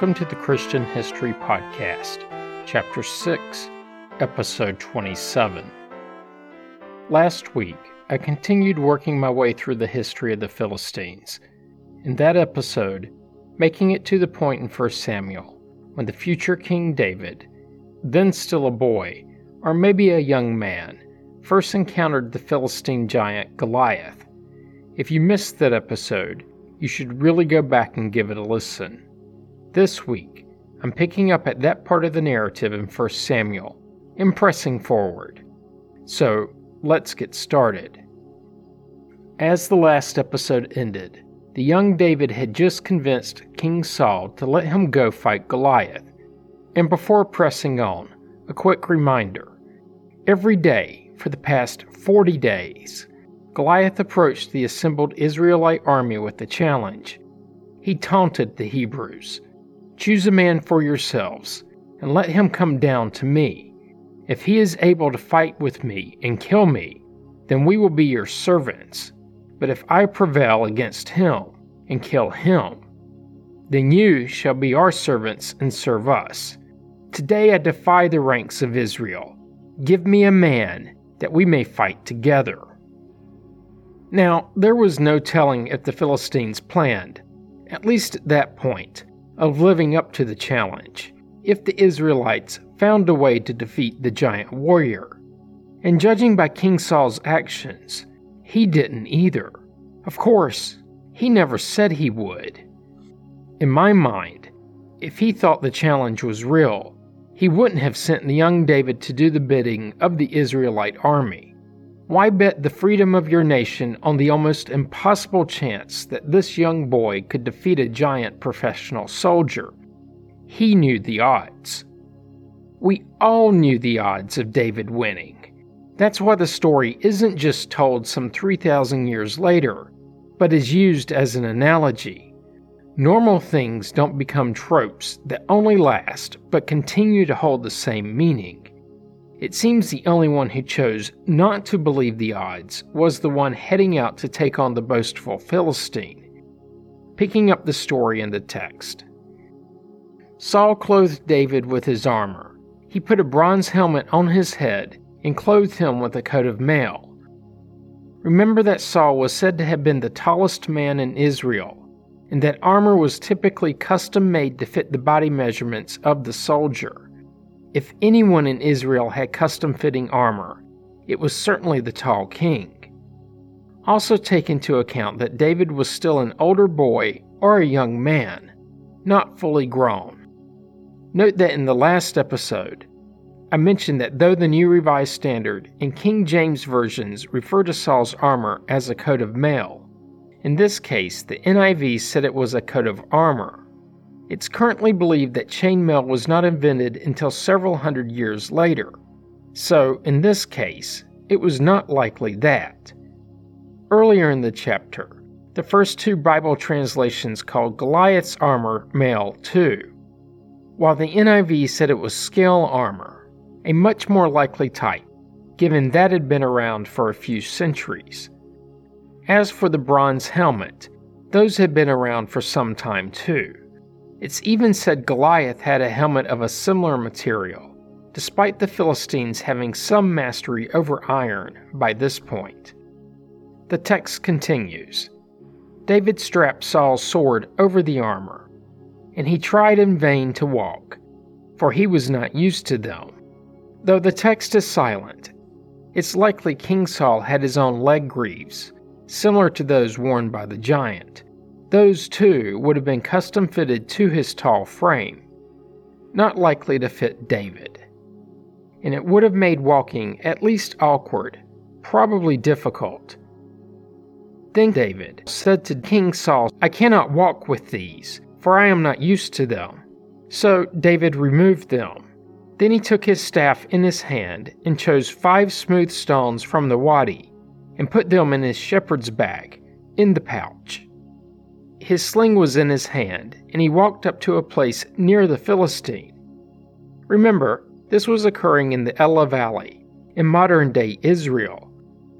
Welcome to the Christian History Podcast, Chapter 6, Episode 27. Last week, I continued working my way through the history of the Philistines. In that episode, making it to the point in 1 Samuel when the future King David, then still a boy, or maybe a young man, first encountered the Philistine giant Goliath. If you missed that episode, you should really go back and give it a listen. This week, I'm picking up at that part of the narrative in 1 Samuel and pressing forward. So, let's get started. As the last episode ended, the young David had just convinced King Saul to let him go fight Goliath. And before pressing on, a quick reminder every day for the past 40 days, Goliath approached the assembled Israelite army with a challenge. He taunted the Hebrews Choose a man for yourselves, and let him come down to me. If he is able to fight with me and kill me, then we will be your servants. But if I prevail against him and kill him, then you shall be our servants and serve us. Today I defy the ranks of Israel. Give me a man that we may fight together. Now, there was no telling if the Philistines planned, at least at that point, of living up to the challenge if the Israelites found a way to defeat the giant warrior. And judging by King Saul's actions, he didn't either. Of course, he never said he would. In my mind, if he thought the challenge was real, he wouldn't have sent the young David to do the bidding of the Israelite army. Why bet the freedom of your nation on the almost impossible chance that this young boy could defeat a giant professional soldier? He knew the odds. We all knew the odds of David winning. That's why the story isn't just told some 3,000 years later, but is used as an analogy. Normal things don't become tropes that only last but continue to hold the same meaning. It seems the only one who chose not to believe the odds was the one heading out to take on the boastful Philistine. Picking up the story in the text Saul clothed David with his armor. He put a bronze helmet on his head and clothed him with a coat of mail. Remember that Saul was said to have been the tallest man in Israel, and that armor was typically custom made to fit the body measurements of the soldier. If anyone in Israel had custom fitting armor, it was certainly the tall king. Also, take into account that David was still an older boy or a young man, not fully grown. Note that in the last episode, I mentioned that though the New Revised Standard and King James versions refer to Saul's armor as a coat of mail, in this case the NIV said it was a coat of armor. It's currently believed that chainmail was not invented until several hundred years later, so in this case, it was not likely that. Earlier in the chapter, the first two Bible translations called Goliath's armor mail too, while the NIV said it was scale armor, a much more likely type, given that had been around for a few centuries. As for the bronze helmet, those had been around for some time too. It's even said Goliath had a helmet of a similar material, despite the Philistines having some mastery over iron by this point. The text continues David strapped Saul's sword over the armor, and he tried in vain to walk, for he was not used to them. Though the text is silent, it's likely King Saul had his own leg greaves, similar to those worn by the giant those, too, would have been custom fitted to his tall frame, not likely to fit David. And it would have made walking at least awkward, probably difficult. Then David said to King Saul, I cannot walk with these, for I am not used to them. So David removed them. Then he took his staff in his hand and chose five smooth stones from the wadi and put them in his shepherd's bag, in the pouch. His sling was in his hand, and he walked up to a place near the Philistine. Remember, this was occurring in the Elah Valley, in modern day Israel.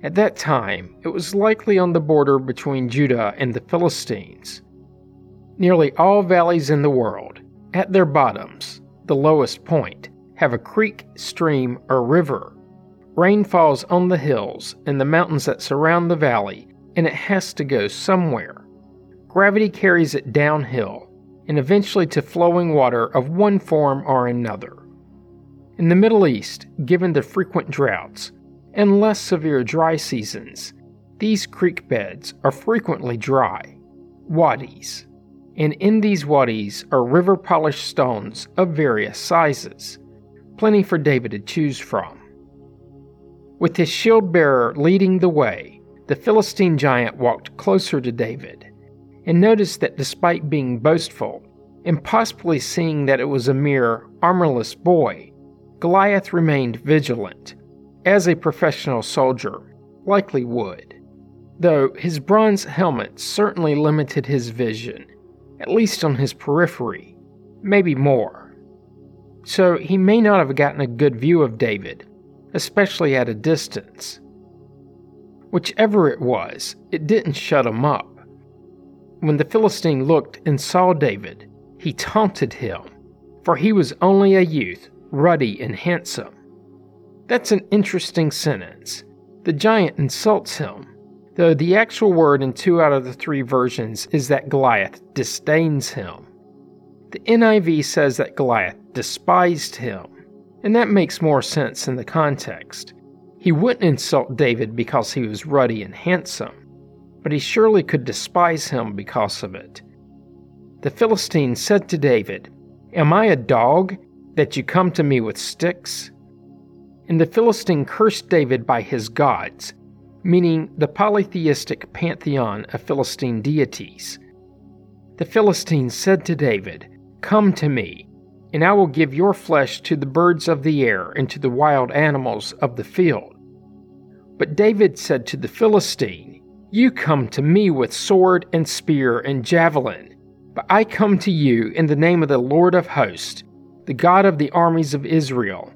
At that time, it was likely on the border between Judah and the Philistines. Nearly all valleys in the world, at their bottoms, the lowest point, have a creek, stream, or river. Rain falls on the hills and the mountains that surround the valley, and it has to go somewhere. Gravity carries it downhill, and eventually to flowing water of one form or another. In the Middle East, given the frequent droughts and less severe dry seasons, these creek beds are frequently dry, wadis, and in these wadis are river polished stones of various sizes, plenty for David to choose from. With his shield bearer leading the way, the Philistine giant walked closer to David and noticed that despite being boastful and possibly seeing that it was a mere armorless boy, Goliath remained vigilant, as a professional soldier likely would though his bronze helmet certainly limited his vision, at least on his periphery, maybe more. So he may not have gotten a good view of David, especially at a distance. Whichever it was, it didn't shut him up. When the Philistine looked and saw David, he taunted him, for he was only a youth, ruddy and handsome. That's an interesting sentence. The giant insults him, though the actual word in two out of the three versions is that Goliath disdains him. The NIV says that Goliath despised him, and that makes more sense in the context. He wouldn't insult David because he was ruddy and handsome, but he surely could despise him because of it. The Philistine said to David, Am I a dog that you come to me with sticks? And the Philistine cursed David by his gods meaning the polytheistic pantheon of Philistine deities. The Philistines said to David, Come to me, and I will give your flesh to the birds of the air and to the wild animals of the field. But David said to the Philistine, You come to me with sword and spear and javelin, but I come to you in the name of the Lord of hosts, the God of the armies of Israel,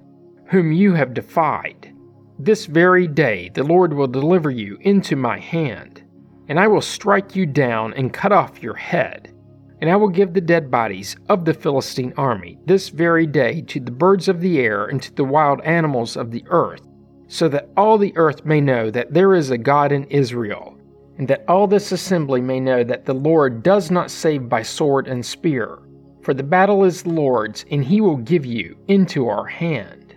whom you have defied. This very day the Lord will deliver you into my hand, and I will strike you down and cut off your head. And I will give the dead bodies of the Philistine army this very day to the birds of the air and to the wild animals of the earth, so that all the earth may know that there is a God in Israel, and that all this assembly may know that the Lord does not save by sword and spear. For the battle is the Lord's, and he will give you into our hand.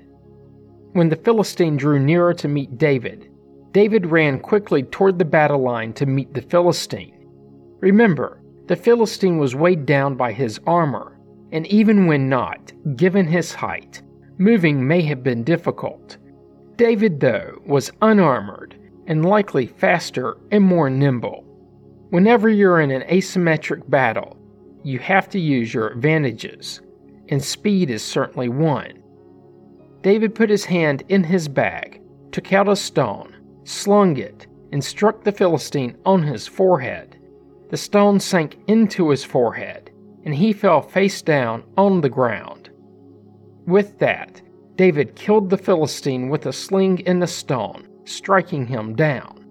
When the Philistine drew nearer to meet David, David ran quickly toward the battle line to meet the Philistine. Remember, the Philistine was weighed down by his armor, and even when not, given his height, moving may have been difficult. David, though, was unarmored and likely faster and more nimble. Whenever you're in an asymmetric battle, you have to use your advantages, and speed is certainly one. David put his hand in his bag, took out a stone, slung it, and struck the Philistine on his forehead. The stone sank into his forehead, and he fell face down on the ground. With that, David killed the Philistine with a sling and a stone, striking him down.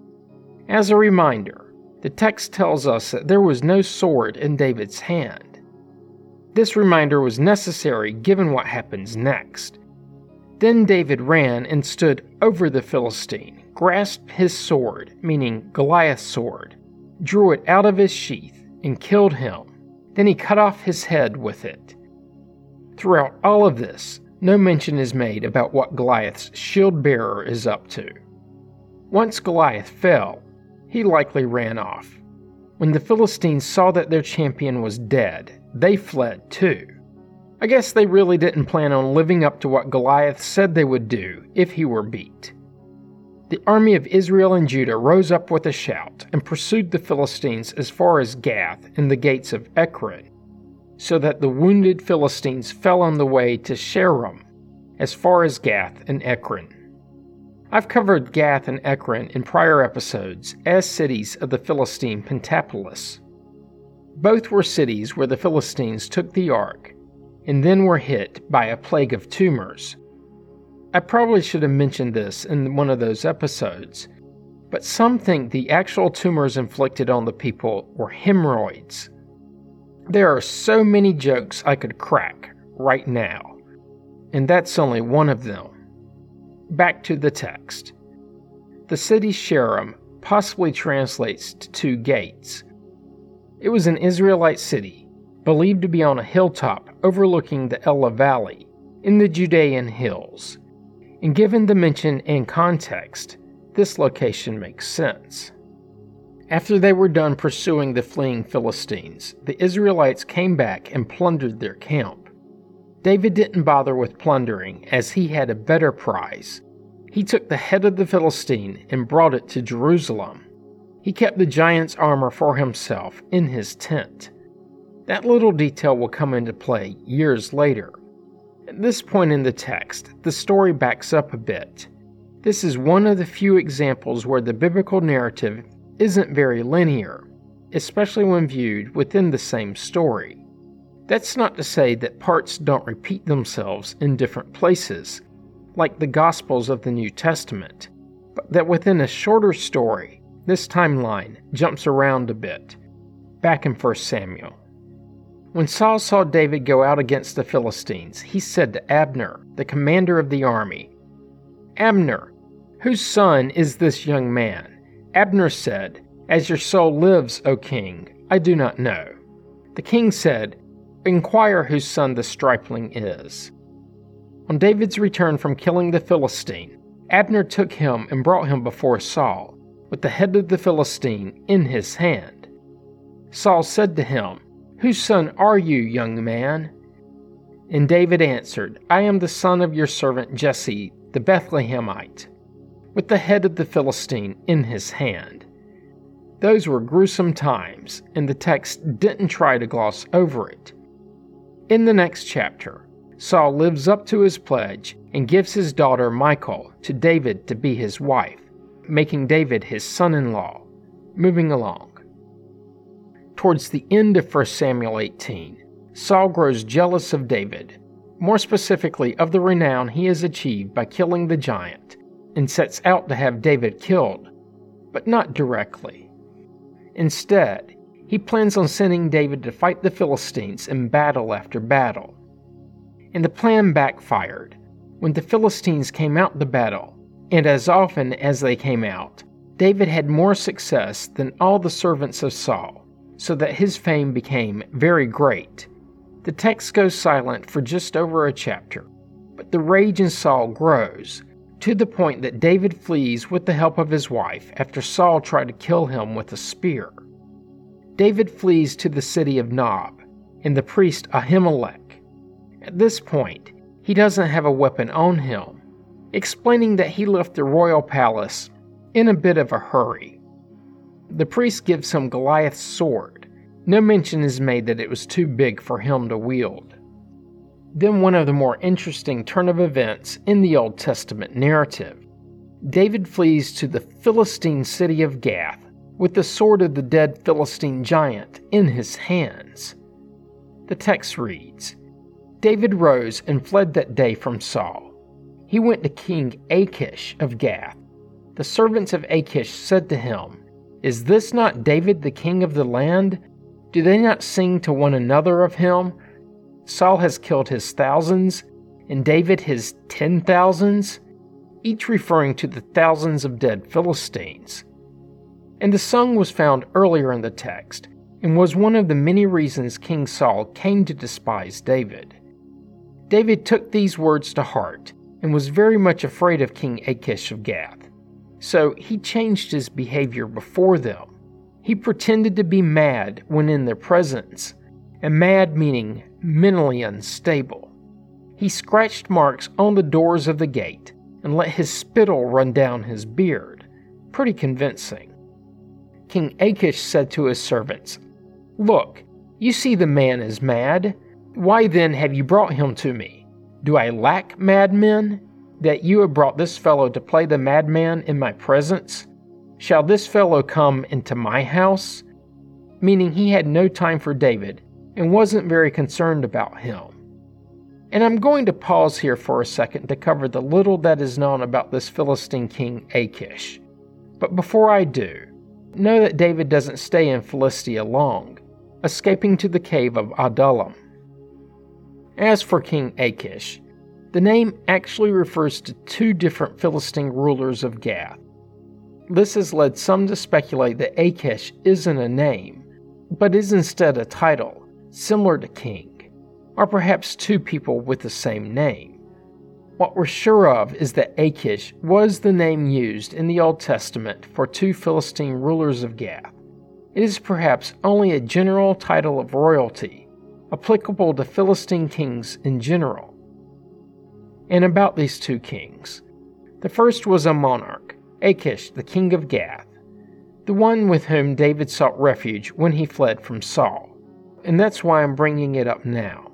As a reminder, the text tells us that there was no sword in David's hand. This reminder was necessary given what happens next. Then David ran and stood over the Philistine, grasped his sword, meaning Goliath's sword, drew it out of his sheath, and killed him. Then he cut off his head with it. Throughout all of this, no mention is made about what Goliath's shield bearer is up to. Once Goliath fell, he likely ran off. When the Philistines saw that their champion was dead, they fled too. I guess they really didn't plan on living up to what Goliath said they would do if he were beat. The army of Israel and Judah rose up with a shout and pursued the Philistines as far as Gath and the gates of Ekron, so that the wounded Philistines fell on the way to Shaaraim, as far as Gath and Ekron. I've covered Gath and Ekron in prior episodes as cities of the Philistine Pentapolis. Both were cities where the Philistines took the ark and then were hit by a plague of tumors. I probably should have mentioned this in one of those episodes, but some think the actual tumors inflicted on the people were hemorrhoids. There are so many jokes I could crack right now, and that's only one of them. Back to the text. The city Shaaraim possibly translates to two gates. It was an Israelite city, believed to be on a hilltop overlooking the Elah Valley in the Judean hills. And given the mention and context, this location makes sense. After they were done pursuing the fleeing Philistines, the Israelites came back and plundered their camp. David didn't bother with plundering as he had a better prize. He took the head of the Philistine and brought it to Jerusalem. He kept the giant's armor for himself in his tent. That little detail will come into play years later. At this point in the text, the story backs up a bit. This is one of the few examples where the biblical narrative isn't very linear, especially when viewed within the same story. That's not to say that parts don't repeat themselves in different places, like the Gospels of the New Testament, but that within a shorter story, this timeline jumps around a bit. Back in 1 Samuel. When Saul saw David go out against the Philistines, he said to Abner, the commander of the army, Abner, whose son is this young man? Abner said, As your soul lives, O king, I do not know. The king said, Inquire whose son the stripling is. On David's return from killing the Philistine, Abner took him and brought him before Saul, with the head of the Philistine in his hand. Saul said to him, Whose son are you, young man? And David answered, I am the son of your servant Jesse, the Bethlehemite with the head of the Philistine in his hand. Those were gruesome times, and the text didn't try to gloss over it. In the next chapter, Saul lives up to his pledge and gives his daughter Michal to David to be his wife, making David his son in law. Moving along. Towards the end of 1 Samuel 18, Saul grows jealous of David, more specifically of the renown he has achieved by killing the giant and sets out to have David killed, but not directly. Instead, he plans on sending David to fight the Philistines in battle after battle. And the plan backfired when the Philistines came out to battle, and as often as they came out, David had more success than all the servants of Saul, so that his fame became very great. The text goes silent for just over a chapter, but the rage in Saul grows to the point that David flees with the help of his wife after Saul tried to kill him with a spear. David flees to the city of Nob and the priest Ahimelech. At this point, he doesn't have a weapon on him, explaining that he left the royal palace in a bit of a hurry. The priest gives him Goliath's sword. No mention is made that it was too big for him to wield. Then, one of the more interesting turn of events in the Old Testament narrative. David flees to the Philistine city of Gath with the sword of the dead Philistine giant in his hands. The text reads David rose and fled that day from Saul. He went to King Achish of Gath. The servants of Achish said to him, Is this not David the king of the land? Do they not sing to one another of him? Saul has killed his thousands, and David his ten thousands, each referring to the thousands of dead Philistines. And the song was found earlier in the text, and was one of the many reasons King Saul came to despise David. David took these words to heart and was very much afraid of King Achish of Gath, so he changed his behavior before them. He pretended to be mad when in their presence, and mad meaning mentally unstable. He scratched marks on the doors of the gate and let his spittle run down his beard. Pretty convincing. King Achish said to his servants, Look, you see the man is mad. Why then have you brought him to me? Do I lack madmen? That you have brought this fellow to play the madman in my presence? Shall this fellow come into my house? Meaning he had no time for David and wasn't very concerned about him. And I'm going to pause here for a second to cover the little that is known about this Philistine king Achish. But before I do, know that David doesn't stay in Philistia long. escaping to the cave of Adullam. As for King Achish, the name actually refers to two different Philistine rulers of Gath. This has led some to speculate that Achish isn't a name, but is instead a title, similar to king, or perhaps two people with the same name. What we're sure of is that Achish was the name used in the Old Testament for two Philistine rulers of Gath. It is perhaps only a general title of royalty, applicable to Philistine kings in general. And about these two kings. The first was a monarch, Achish, the king of Gath, the one with whom David sought refuge when he fled from Saul. And that's why I'm bringing it up now.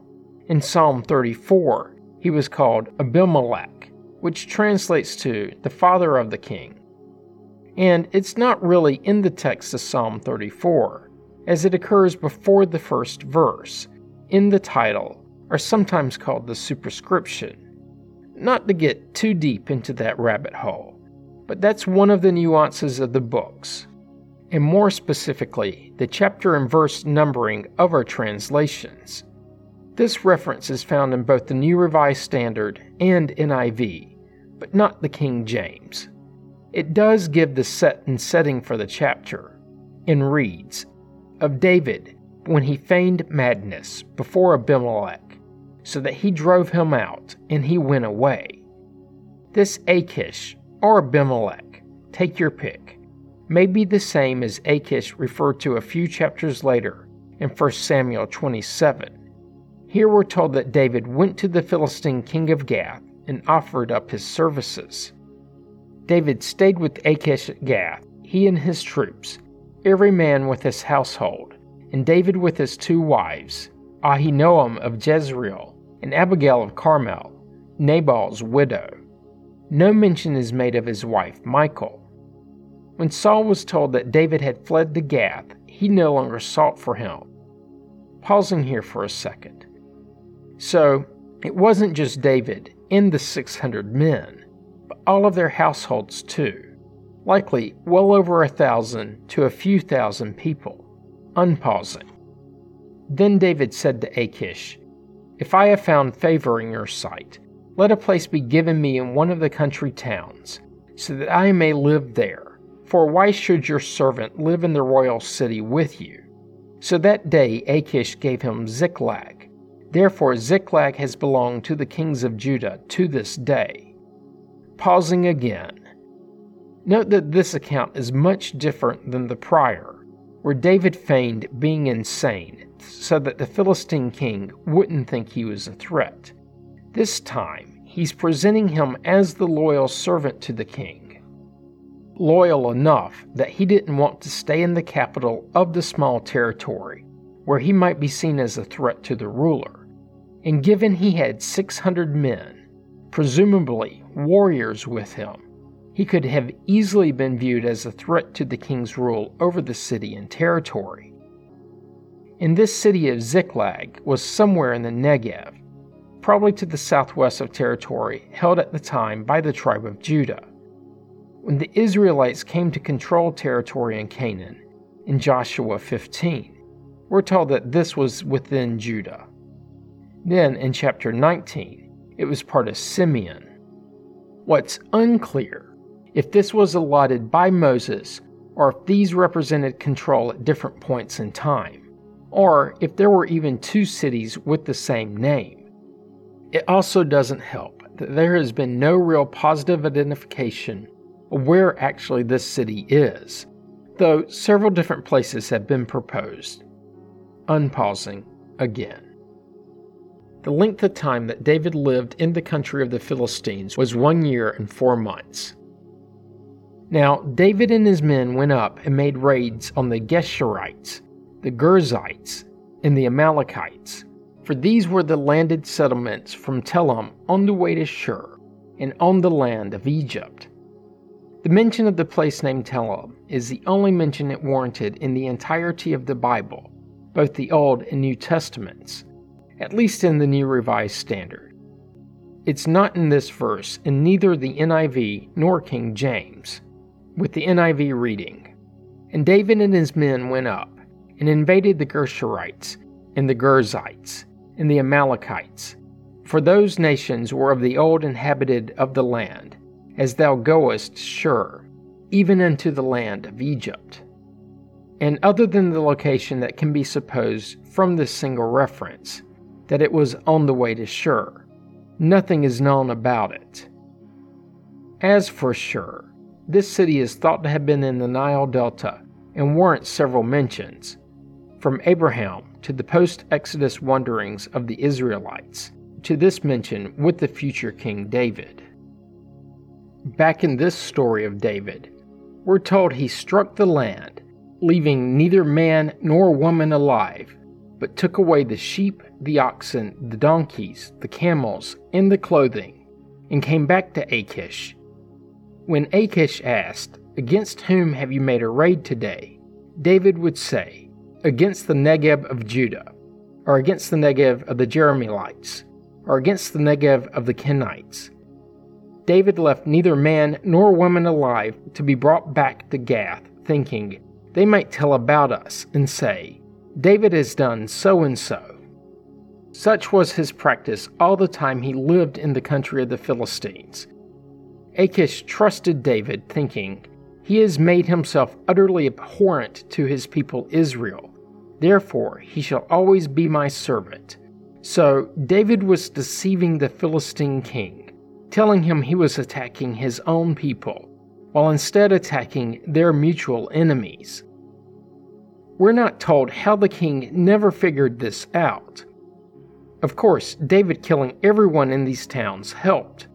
In Psalm 34, he was called Abimelech, which translates to the father of the king. And it's not really in the text of Psalm 34, as it occurs before the first verse, in the title, or sometimes called the superscription. Not to get too deep into that rabbit hole, but that's one of the nuances of the books, and more specifically, the chapter and verse numbering of our translations. This reference is found in both the New Revised Standard and NIV, but not the King James. It does give the set and setting for the chapter, and reads Of David, when he feigned madness before Abimelech, so that he drove him out, and he went away. This Achish, or Abimelech, take your pick, may be the same as Achish referred to a few chapters later in 1 Samuel 27 here we're told that David went to the Philistine king of Gath and offered up his services. David stayed with Achish at Gath, he and his troops, every man with his household, and David with his two wives, Ahinoam of Jezreel and Abigail of Carmel, Nabal's widow. No mention is made of his wife, Michal. When Saul was told that David had fled to Gath, he no longer sought for him. Pausing here for a second. So it wasn't just David and the 600 men, but all of their households too, likely well over a thousand to a few thousand people. Unpausing. Then David said to Achish, If I have found favor in your sight, let a place be given me in one of the country towns, so that I may live there. For why should your servant live in the royal city with you? So that day Achish gave him Ziklag, Therefore, Ziklag has belonged to the kings of Judah to this day. Pausing again. Note that this account is much different than the prior, where David feigned being insane so that the Philistine king wouldn't think he was a threat. This time, he's presenting him as the loyal servant to the king. Loyal enough that he didn't want to stay in the capital of the small territory, where he might be seen as a threat to the ruler and given he had 600 men, presumably warriors with him, he could have easily been viewed as a threat to the king's rule over the city and territory. And this city of Ziklag was somewhere in the Negev, probably to the southwest of territory held at the time by the tribe of Judah. When the Israelites came to control territory in Canaan, in Joshua 15, we're told that this was within Judah. Then in chapter 19, it was part of Simeon. What's unclear if this was allotted by Moses or if these represented control at different points in time, or if there were even two cities with the same name. It also doesn't help that there has been no real positive identification of where actually this city is, though several different places have been proposed. Unpausing again. The length of time that David lived in the country of the Philistines was one year and four months. Now, David and his men went up and made raids on the Geshurites, the Girzites, and the Amalekites, for these were the landed settlements from Telem on the way to Shur, and on the land of Egypt. The mention of the place named Telem is the only mention it warranted in the entirety of the Bible, both the Old and New Testaments, at least in the New Revised Standard. It's not in this verse in neither the NIV nor King James, with the NIV reading And David and his men went up, and invaded the Gershurites, and the Gerzites, and the Amalekites. For those nations were of the old inhabited of the land, as thou goest Shur, even unto the land of Egypt. And other than the location that can be supposed from this single reference, that it was on the way to Shur, nothing is known about it. As for Shur, this city is thought to have been in the Nile Delta and warrants several mentions, from Abraham to the post Exodus wanderings of the Israelites, to this mention with the future King David. Back in this story of David, we're told he struck the land, leaving neither man nor woman alive, but took away the sheep, the oxen, the donkeys, the camels, and the clothing, and came back to Achish. When Achish asked, Against whom have you made a raid today? David would say, Against the Negev of Judah, or against the Negev of the Jerahmeelites, or against the Negev of the Kenites. David left neither man nor woman alive to be brought back to Gath, thinking, They might tell about us and say, David has done so and so. Such was his practice all the time he lived in the country of the Philistines. Achish trusted David, thinking, He has made himself utterly abhorrent to his people Israel. Therefore, he shall always be my servant. So, David was deceiving the Philistine king, telling him he was attacking his own people, while instead attacking their mutual enemies. We're not told how the king never figured this out. Of course, David killing everyone in these towns helped,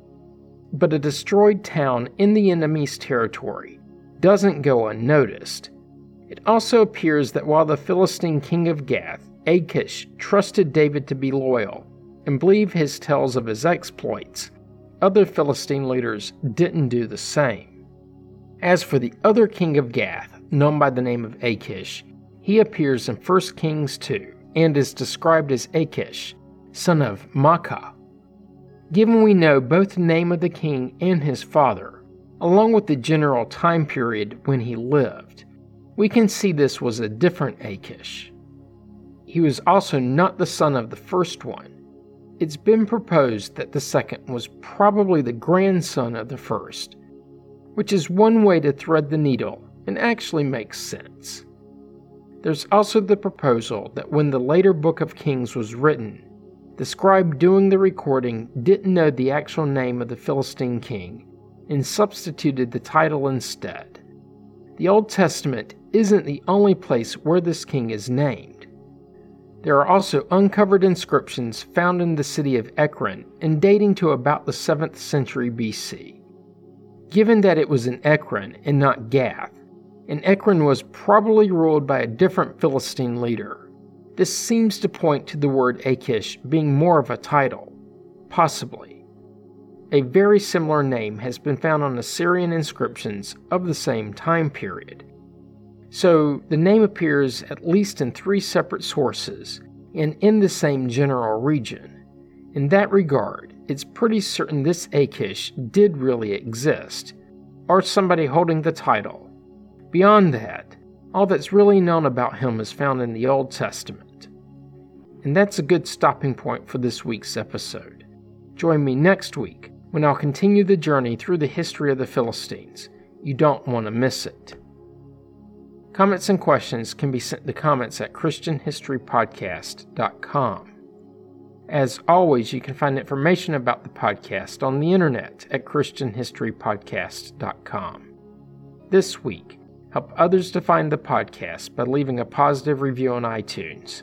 but a destroyed town in the enemy's territory doesn't go unnoticed. It also appears that while the Philistine king of Gath, Achish, trusted David to be loyal and believe his tales of his exploits, other Philistine leaders didn't do the same. As for the other king of Gath, known by the name of Achish, he appears in 1 Kings 2 and is described as Achish, son of Maachah, Given we know both the name of the king and his father, along with the general time period when he lived, we can see this was a different Achish. He was also not the son of the first one. It's been proposed that the second was probably the grandson of the first, which is one way to thread the needle and actually makes sense. There's also the proposal that when the later Book of Kings was written, the scribe doing the recording didn't know the actual name of the Philistine king and substituted the title instead. The Old Testament isn't the only place where this king is named. There are also uncovered inscriptions found in the city of Ekron and dating to about the 7th century BC. Given that it was in Ekron and not Gath, and Ekron was probably ruled by a different Philistine leader, this seems to point to the word Achish being more of a title, possibly. A very similar name has been found on Assyrian inscriptions of the same time period. So the name appears at least in three separate sources and in the same general region. In that regard, it's pretty certain this Achish did really exist, or somebody holding the title. Beyond that, all that's really known about him is found in the Old Testament. And that's a good stopping point for this week's episode. Join me next week when I'll continue the journey through the history of the Philistines. You don't want to miss it. Comments and questions can be sent to comments at ChristianHistoryPodcast.com. As always, you can find information about the podcast on the internet at ChristianHistoryPodcast.com. This week, help others to find the podcast by leaving a positive review on iTunes.